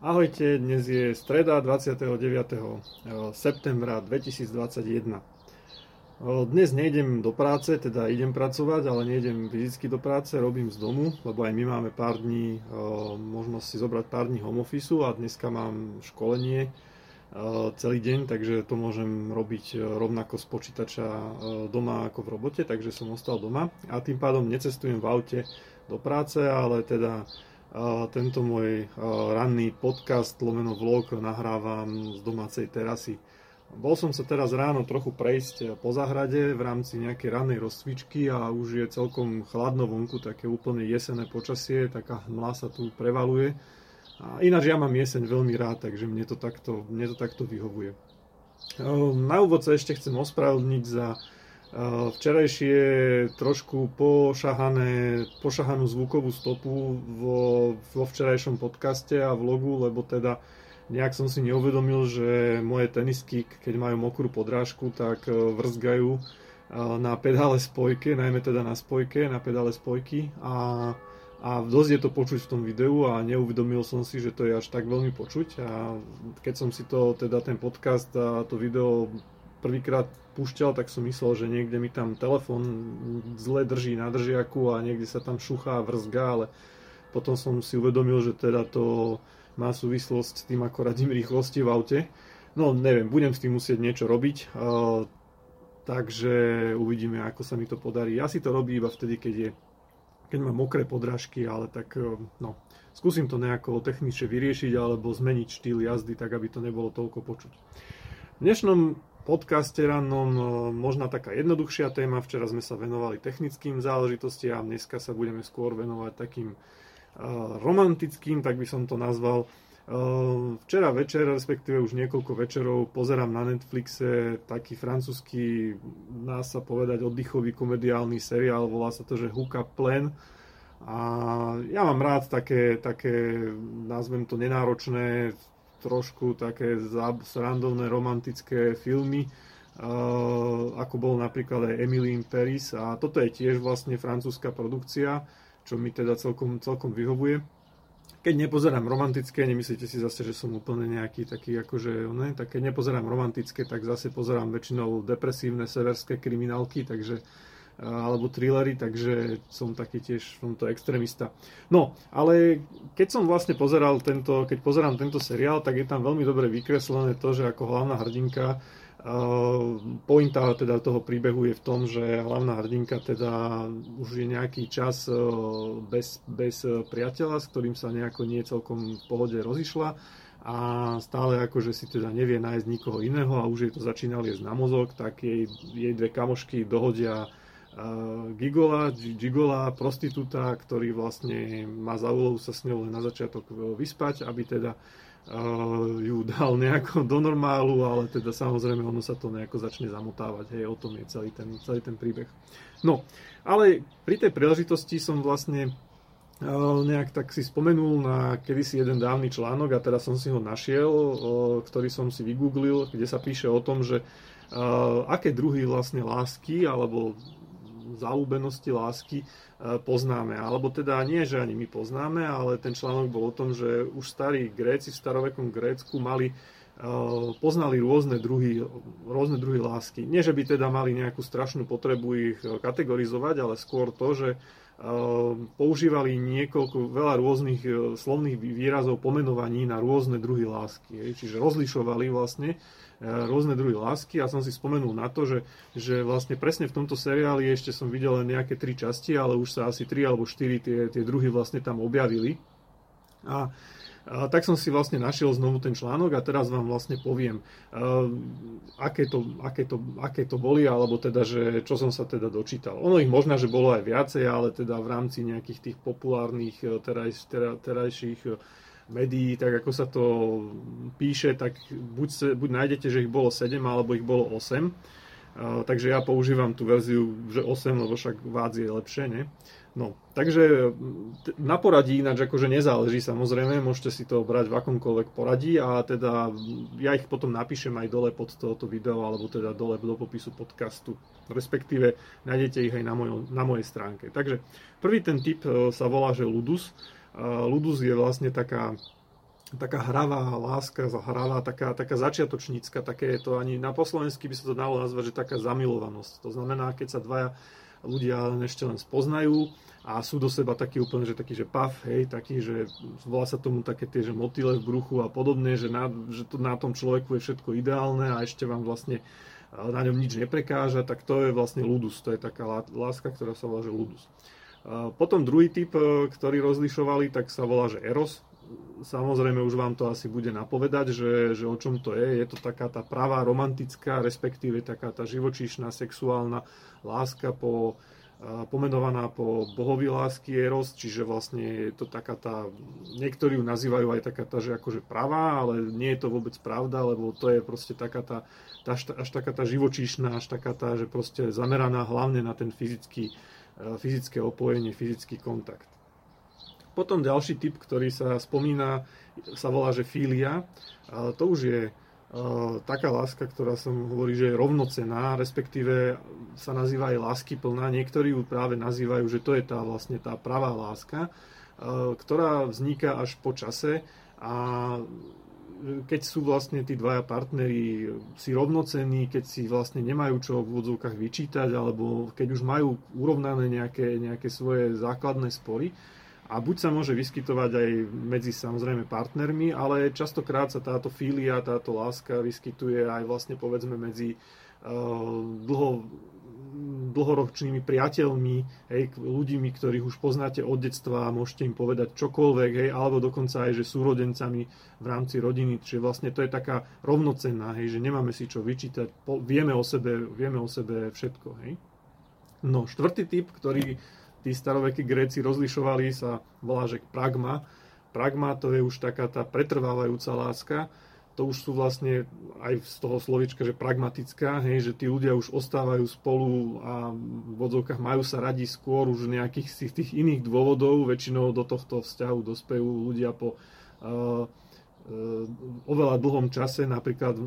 Ahojte, dnes je streda 29. septembra 2021. Dnes nejdem do práce, teda idem pracovať, ale nejdem fyzicky do práce, robím z domu, lebo aj my máme pár dní, možnosť si zobrať pár dní home office a dneska mám školenie celý deň, takže to môžem robiť rovnako z počítača doma ako v robote, takže som ostal doma a tým pádom necestujem v aute do práce, ale teda tento môj ranný podcast lomeno vlog nahrávam z domácej terasy. Bol som sa teraz ráno trochu prejsť po záhrade v rámci nejakej rannej rozcvičky a už je celkom chladno vonku, také úplne jesené počasie, taká hmla sa tu prevaluje. A ináč ja mám jeseň veľmi rád, takže mne to takto, mne to takto vyhovuje. Na úvod sa ešte chcem ospravedlniť za včerajšie trošku pošahané, pošahanú zvukovú stopu vo, vo včerajšom podcaste a vlogu, lebo teda nejak som si neuvedomil, že moje tenisky, keď majú mokrú podrážku, tak e, vrzgajú e, na pedále spojke, najmä teda na spojke, na pedále spojky. A, a dosť je to počuť v tom videu a neuvedomil som si, že to je až tak veľmi počuť. A keď som si to, teda ten podcast a to video prvýkrát púšťal, tak som myslel, že niekde mi tam telefon zle drží na držiaku a niekde sa tam šuchá vrzga, ale potom som si uvedomil, že teda to má súvislosť s tým, ako radím rýchlosti v aute. No neviem, budem s tým musieť niečo robiť, uh, takže uvidíme, ako sa mi to podarí. Ja si to robím iba vtedy, keď je keď mám mokré podrážky, ale tak no, skúsim to nejako technične vyriešiť alebo zmeniť štýl jazdy, tak aby to nebolo toľko počuť. V dnešnom podcaste rannom e, možná taká jednoduchšia téma. Včera sme sa venovali technickým záležitostiam, dneska sa budeme skôr venovať takým romantickým, tak by som to nazval. Včera večer, respektíve už niekoľko večerov, pozerám na Netflixe taký francúzsky, dá sa povedať, oddychový komediálny seriál, volá sa to, že Hookup Plan. A ja mám rád také, také, nazvem to nenáročné, trošku také srandovné romantické filmy, ako bol napríklad aj Emily in Paris a toto je tiež vlastne francúzska produkcia, čo mi teda celkom, celkom vyhovuje. Keď nepozerám romantické, nemyslíte si zase, že som úplne nejaký taký akože, ne, tak keď nepozerám romantické, tak zase pozerám väčšinou depresívne severské kriminálky, takže alebo thrillery, takže som taký tiež v tomto extrémista. No, ale keď som vlastne pozeral tento, keď pozerám tento seriál, tak je tam veľmi dobre vykreslené to, že ako hlavná hrdinka Uh, pointa teda toho príbehu je v tom, že hlavná hrdinka teda už je nejaký čas uh, bez, bez priateľa, s ktorým sa nejako nie celkom v pohode rozišla a stále akože si teda nevie nájsť nikoho iného a už jej to začína liesť na mozog, tak jej, jej dve kamošky dohodia gigola, gigola, prostitúta, ktorý vlastne má za úlohu sa s ňou len na začiatok e, vyspať, aby teda uh, ju dal nejako do normálu, ale teda samozrejme ono sa to nejako začne zamotávať, hej, o tom je celý ten, celý ten príbeh. No, ale pri tej príležitosti som vlastne nejak tak si spomenul na kedysi jeden dávny článok a teraz som si ho našiel, ktorý som si vygooglil, kde sa píše o tom, že aké druhy vlastne lásky alebo zalúbenosti, lásky e, poznáme. Alebo teda nie, že ani my poznáme, ale ten článok bol o tom, že už starí Gréci v starovekom Grécku mali e, poznali rôzne druhy, rôzne druhy lásky. Nie, že by teda mali nejakú strašnú potrebu ich kategorizovať, ale skôr to, že používali niekoľko, veľa rôznych slovných výrazov pomenovaní na rôzne druhy lásky. Čiže rozlišovali vlastne rôzne druhy lásky a som si spomenul na to, že, že vlastne presne v tomto seriáli ešte som videl len nejaké tri časti, ale už sa asi tri alebo štyri tie, tie druhy vlastne tam objavili. A tak som si vlastne našiel znovu ten článok a teraz vám vlastne poviem, uh, aké, to, aké, to, aké to boli, alebo teda, že čo som sa teda dočítal. Ono ich možno, že bolo aj viacej, ale teda v rámci nejakých tých populárnych e, teraj, teraj, terajších médií, tak ako sa to píše, tak buď, buď nájdete, že ich bolo 7, alebo ich bolo 8. Takže ja používam tú verziu, že 8, lebo však vác je lepšie, nie? No, takže na poradí ináč akože nezáleží samozrejme, môžete si to brať v akomkoľvek poradí a teda ja ich potom napíšem aj dole pod toto video alebo teda dole do popisu podcastu, respektíve nájdete ich aj na, mojo, na mojej stránke. Takže prvý ten typ sa volá, že Ludus. Ludus je vlastne taká taká hravá láska, hravá, taká, taká začiatočnícka, také je to ani na poslovensky by sa to dalo nazvať, že taká zamilovanosť. To znamená, keď sa dvaja ľudia ešte len spoznajú a sú do seba takí úplne, že taký, že paf, hej, taký, že volá sa tomu také tie, že motýle v bruchu a podobne, že na, že to na tom človeku je všetko ideálne a ešte vám vlastne na ňom nič neprekáža, tak to je vlastne ludus, to je taká láska, ktorá sa volá, že ludus. Potom druhý typ, e, ktorý rozlišovali, tak sa volá, že eros. Samozrejme už vám to asi bude napovedať, že, že o čom to je. Je to taká tá pravá romantická, respektíve taká tá živočíšna sexuálna láska po, pomenovaná po bohovi lásky Eros, čiže vlastne je to taká tá, niektorí ju nazývajú aj taká tá, že akože pravá, ale nie je to vôbec pravda, lebo to je proste taká tá, tá až taká tá živočíšna, až taká tá, že proste zameraná hlavne na ten fyzický, fyzické opojenie, fyzický kontakt. Potom ďalší typ, ktorý sa spomína, sa volá, že filia. To už je taká láska, ktorá som hovorí, že je rovnocená, respektíve sa nazýva aj lásky plná. Niektorí ju práve nazývajú, že to je tá vlastne tá pravá láska, ktorá vzniká až po čase a keď sú vlastne tí dvaja partneri si rovnocenní, keď si vlastne nemajú čo v úvodzovkách vyčítať, alebo keď už majú urovnané nejaké, nejaké svoje základné spory, a buď sa môže vyskytovať aj medzi samozrejme partnermi, ale častokrát sa táto fília, táto láska vyskytuje aj vlastne povedzme medzi uh, dlho, dlhoročnými priateľmi, hej, ľuďmi, ktorých už poznáte od detstva a môžete im povedať čokoľvek, hej, alebo dokonca aj, že súrodencami v rámci rodiny, čiže vlastne to je taká rovnocenná, hej, že nemáme si čo vyčítať, po, vieme, o sebe, vieme o sebe všetko. Hej. No, štvrtý typ, ktorý tí starovekí Gréci rozlišovali, sa volá, že pragma. Pragma to je už taká tá pretrvávajúca láska, to už sú vlastne aj z toho slovička, že pragmatická, hej, že tí ľudia už ostávajú spolu a v vodzovkách majú sa radi skôr už nejakých z tých iných dôvodov, väčšinou do tohto vzťahu dospejú ľudia po uh, oveľa dlhom čase, napríklad v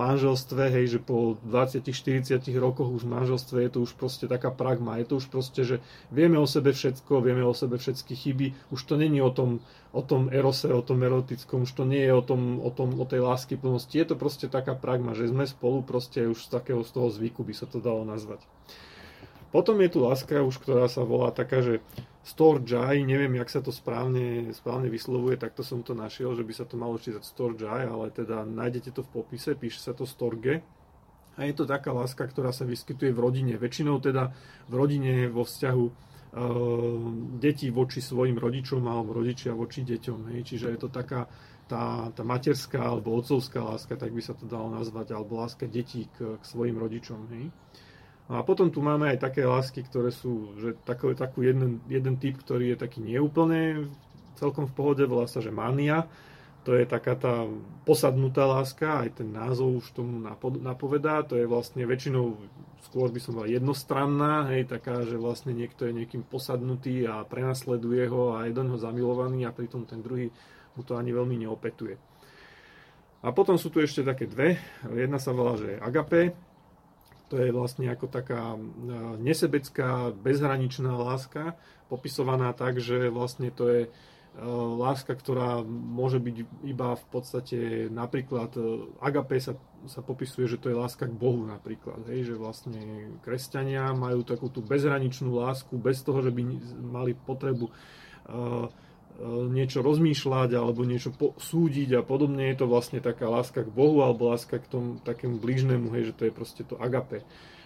manželstve, hej, že po 20-40 rokoch už v manželstve je to už proste taká pragma, je to už proste, že vieme o sebe všetko, vieme o sebe všetky chyby, už to není o tom, o tom erose, o tom erotickom, už to nie je o, tom, o, tom, o tej lásky plnosti, je to proste taká pragma, že sme spolu proste už z takého z toho zvyku by sa to dalo nazvať. Potom je tu láska už, ktorá sa volá taká, že Storjai, neviem, jak sa to správne, správne vyslovuje, takto som to našiel, že by sa to malo čítať Storjai, ale teda nájdete to v popise, píše sa to Storge. A je to taká láska, ktorá sa vyskytuje v rodine. Väčšinou teda v rodine vo vzťahu e, detí voči svojim rodičom alebo rodičia voči deťom. Hej. Čiže je to taká tá, tá materská alebo otcovská láska, tak by sa to dalo nazvať, alebo láska detí k, k svojim rodičom. Hej. A potom tu máme aj také lásky, ktoré sú, že taký, takú jeden, jeden typ, ktorý je taký neúplne celkom v pohode, volá sa, že mania. To je taká tá posadnutá láska, aj ten názov už tomu napovedá. To je vlastne väčšinou, skôr by som bola jednostranná, hej, taká, že vlastne niekto je niekým posadnutý a prenasleduje ho a je do neho zamilovaný a pritom ten druhý mu to ani veľmi neopetuje. A potom sú tu ešte také dve. Jedna sa volá, že agape, to je vlastne ako taká e, nesebecká, bezhraničná láska, popisovaná tak, že vlastne to je e, láska, ktorá môže byť iba v podstate napríklad e, agape sa, sa popisuje, že to je láska k Bohu napríklad, hej, že vlastne kresťania majú takú tú bezhraničnú lásku bez toho, že by mali potrebu uh, niečo rozmýšľať alebo niečo súdiť a podobne. Je to vlastne taká láska k Bohu alebo láska k tomu takému blížnemu, hej, že to je proste to agape.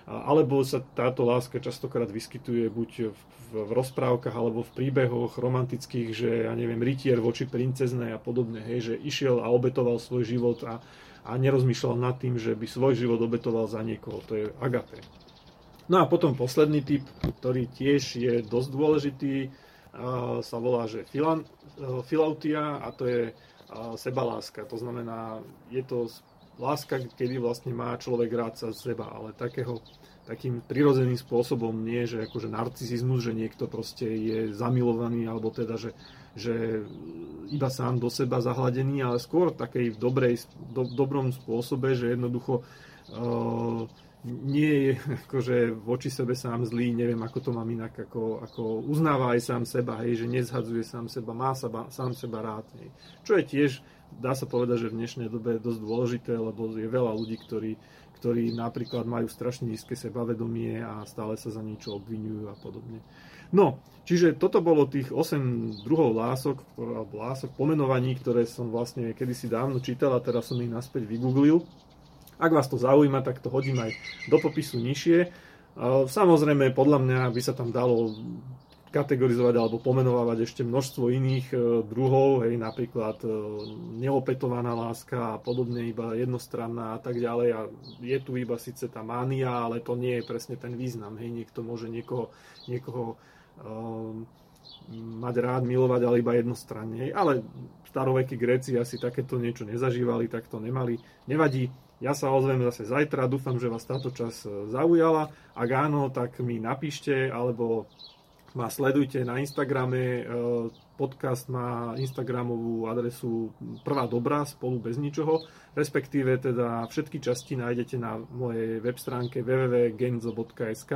Alebo sa táto láska častokrát vyskytuje buď v, v, v rozprávkach alebo v príbehoch romantických, že ja neviem, rytier voči princeznej a podobne, hej, že išiel a obetoval svoj život a, a nerozmýšľal nad tým, že by svoj život obetoval za niekoho. To je agape. No a potom posledný typ, ktorý tiež je dosť dôležitý, sa volá, že filan, e, filautia a to je sebaláska. To znamená, je to láska, kedy vlastne má človek rád sa seba, ale takého, takým prirodzeným spôsobom nie, že akože narcisizmus, že niekto proste je zamilovaný, alebo teda, že, že iba sám do seba zahladený, ale skôr takej dobrej, do, dobrom spôsobe, že jednoducho uh, nie je akože voči sebe sám zlý, neviem ako to mám inak, ako, ako uznáva aj sám seba, hej, že nezhadzuje sám seba, má seba, sám seba rád. Hej. Čo je tiež, dá sa povedať, že v dnešnej dobe je dosť dôležité, lebo je veľa ľudí, ktorí, ktorí napríklad majú strašne nízke sebavedomie a stále sa za niečo obvinujú a podobne. No, čiže toto bolo tých 8 druhov lások, alebo lások pomenovaní, ktoré som vlastne kedysi dávno čítal a teraz som ich naspäť vygooglil. Ak vás to zaujíma, tak to hodím aj do popisu nižšie. Samozrejme, podľa mňa by sa tam dalo kategorizovať alebo pomenovávať ešte množstvo iných e, druhov, hej, napríklad e, neopetovaná láska a podobne, iba jednostranná a tak ďalej. A je tu iba síce tá mánia, ale to nie je presne ten význam. Hej, niekto môže niekoho, niekoho um, mať rád, milovať, ale iba jednostranne. Ale starovekí Gréci asi takéto niečo nezažívali, tak to nemali. Nevadí, ja sa ozvem zase zajtra, dúfam, že vás táto čas e, zaujala. Ak áno, tak mi napíšte, alebo ma sledujte na Instagrame. E, podcast má Instagramovú adresu Prvá dobrá spolu bez ničoho, respektíve teda všetky časti nájdete na mojej web stránke www.genzo.sk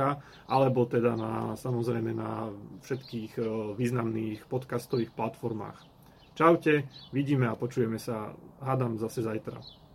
alebo teda na, samozrejme na všetkých e, významných podcastových platformách. Čaute, vidíme a počujeme sa, hádam zase zajtra.